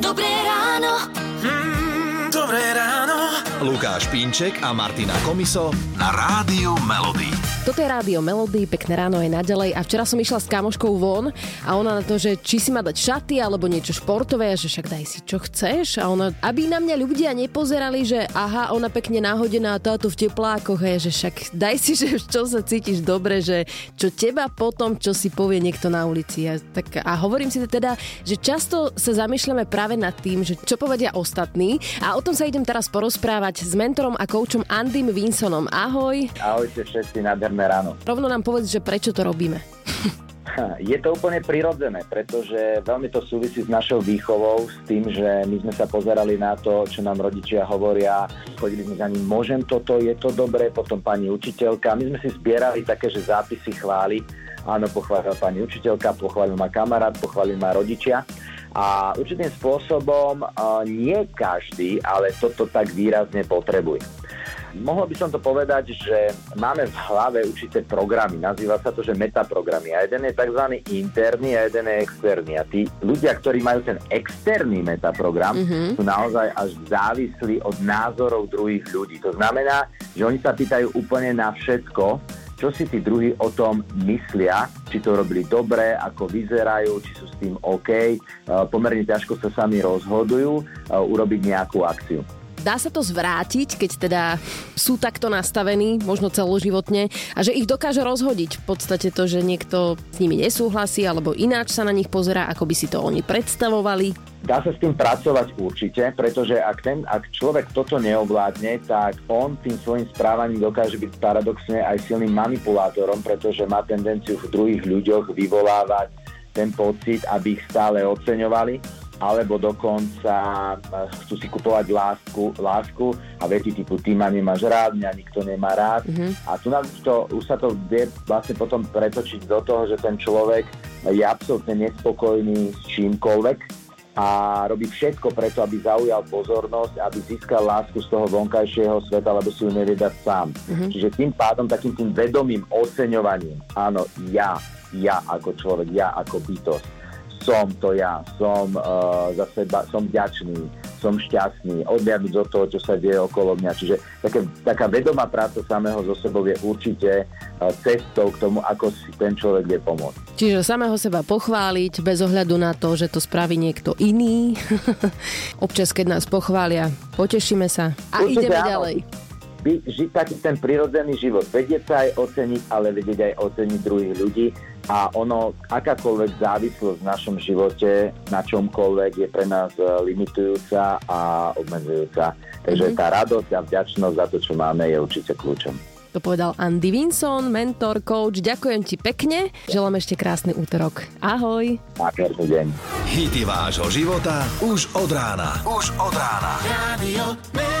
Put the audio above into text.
Dobré ráno. Mm. Lukáš Pínček a Martina Komiso na Rádiu Melody. Toto je rádio Melody, pekné ráno je naďalej a včera som išla s kamoškou von a ona na to, že či si má dať šaty alebo niečo športové a že však daj si čo chceš a ona, aby na mňa ľudia nepozerali, že aha, ona pekne náhodená táto v teplákoch a je, že však daj si, že čo sa cítiš dobre, že čo teba potom, čo si povie niekto na ulici. A, tak, a hovorím si teda, že často sa zamýšľame práve nad tým, že čo povedia ostatní a o tom sa idem teraz porozprávať s mentorom a koučom Andym Vinsonom. Ahoj. Ahojte všetci, nádherné ráno. Rovno nám povedz, že prečo to robíme. Je to úplne prirodzené, pretože veľmi to súvisí s našou výchovou, s tým, že my sme sa pozerali na to, čo nám rodičia hovoria, chodili sme za ním, môžem toto, je to dobré, potom pani učiteľka. My sme si zbierali také, že zápisy chvály, áno, pochválila pani učiteľka, pochválil ma kamarát, pochválil ma rodičia. A určitým spôsobom nie každý, ale toto tak výrazne potrebuje. Mohol by som to povedať, že máme v hlave určité programy, nazýva sa to, že metaprogramy. A jeden je tzv. interný a jeden je externý. A tí ľudia, ktorí majú ten externý metaprogram, mm-hmm. sú naozaj až závislí od názorov druhých ľudí. To znamená, že oni sa pýtajú úplne na všetko, čo si tí druhí o tom myslia, či to robili dobre, ako vyzerajú, či sú s tým OK. Pomerne ťažko sa sami rozhodujú urobiť nejakú akciu. Dá sa to zvrátiť, keď teda sú takto nastavení, možno celoživotne, a že ich dokáže rozhodiť v podstate to, že niekto s nimi nesúhlasí alebo ináč sa na nich pozerá, ako by si to oni predstavovali? Dá sa s tým pracovať určite, pretože ak, ten, ak človek toto neovládne, tak on tým svojim správaním dokáže byť paradoxne aj silným manipulátorom, pretože má tendenciu v druhých ľuďoch vyvolávať ten pocit, aby ich stále oceňovali alebo dokonca eh, chcú si kupovať lásku, lásku a veci typu ty ma nemáš rád, mňa nikto nemá rád. Mm-hmm. A tu nás to, už sa to vie vlastne potom pretočiť do toho, že ten človek je absolútne nespokojný s čímkoľvek a robí všetko preto, aby zaujal pozornosť, aby získal lásku z toho vonkajšieho sveta, lebo si ju nevie dať sám. Mm-hmm. Čiže tým pádom takým tým vedomým oceňovaním, áno, ja, ja ako človek, ja ako bytosť, som to ja, som uh, za seba, som vďačný, som šťastný, odliadnúť do toho, čo sa deje okolo mňa. Čiže také, taká vedomá práca samého so sebou je určite uh, cestou k tomu, ako si ten človek vie pomôcť. Čiže samého seba pochváliť bez ohľadu na to, že to spraví niekto iný. Občas, keď nás pochvália, potešíme sa a určite ideme áno. ďalej by, žiť taký ten prirodzený život, vedieť sa aj oceniť, ale vedieť aj oceniť druhých ľudí a ono, akákoľvek závislosť v našom živote na čomkoľvek je pre nás e, limitujúca a obmedzujúca. Takže mm-hmm. tá radosť a vďačnosť za to, čo máme, je určite kľúčom. To povedal Andy Vinson, mentor, coach. Ďakujem ti pekne. Želám ešte krásny útorok. Ahoj. Nádherný deň. Hity vášho života už od rána. Už od rána. Radio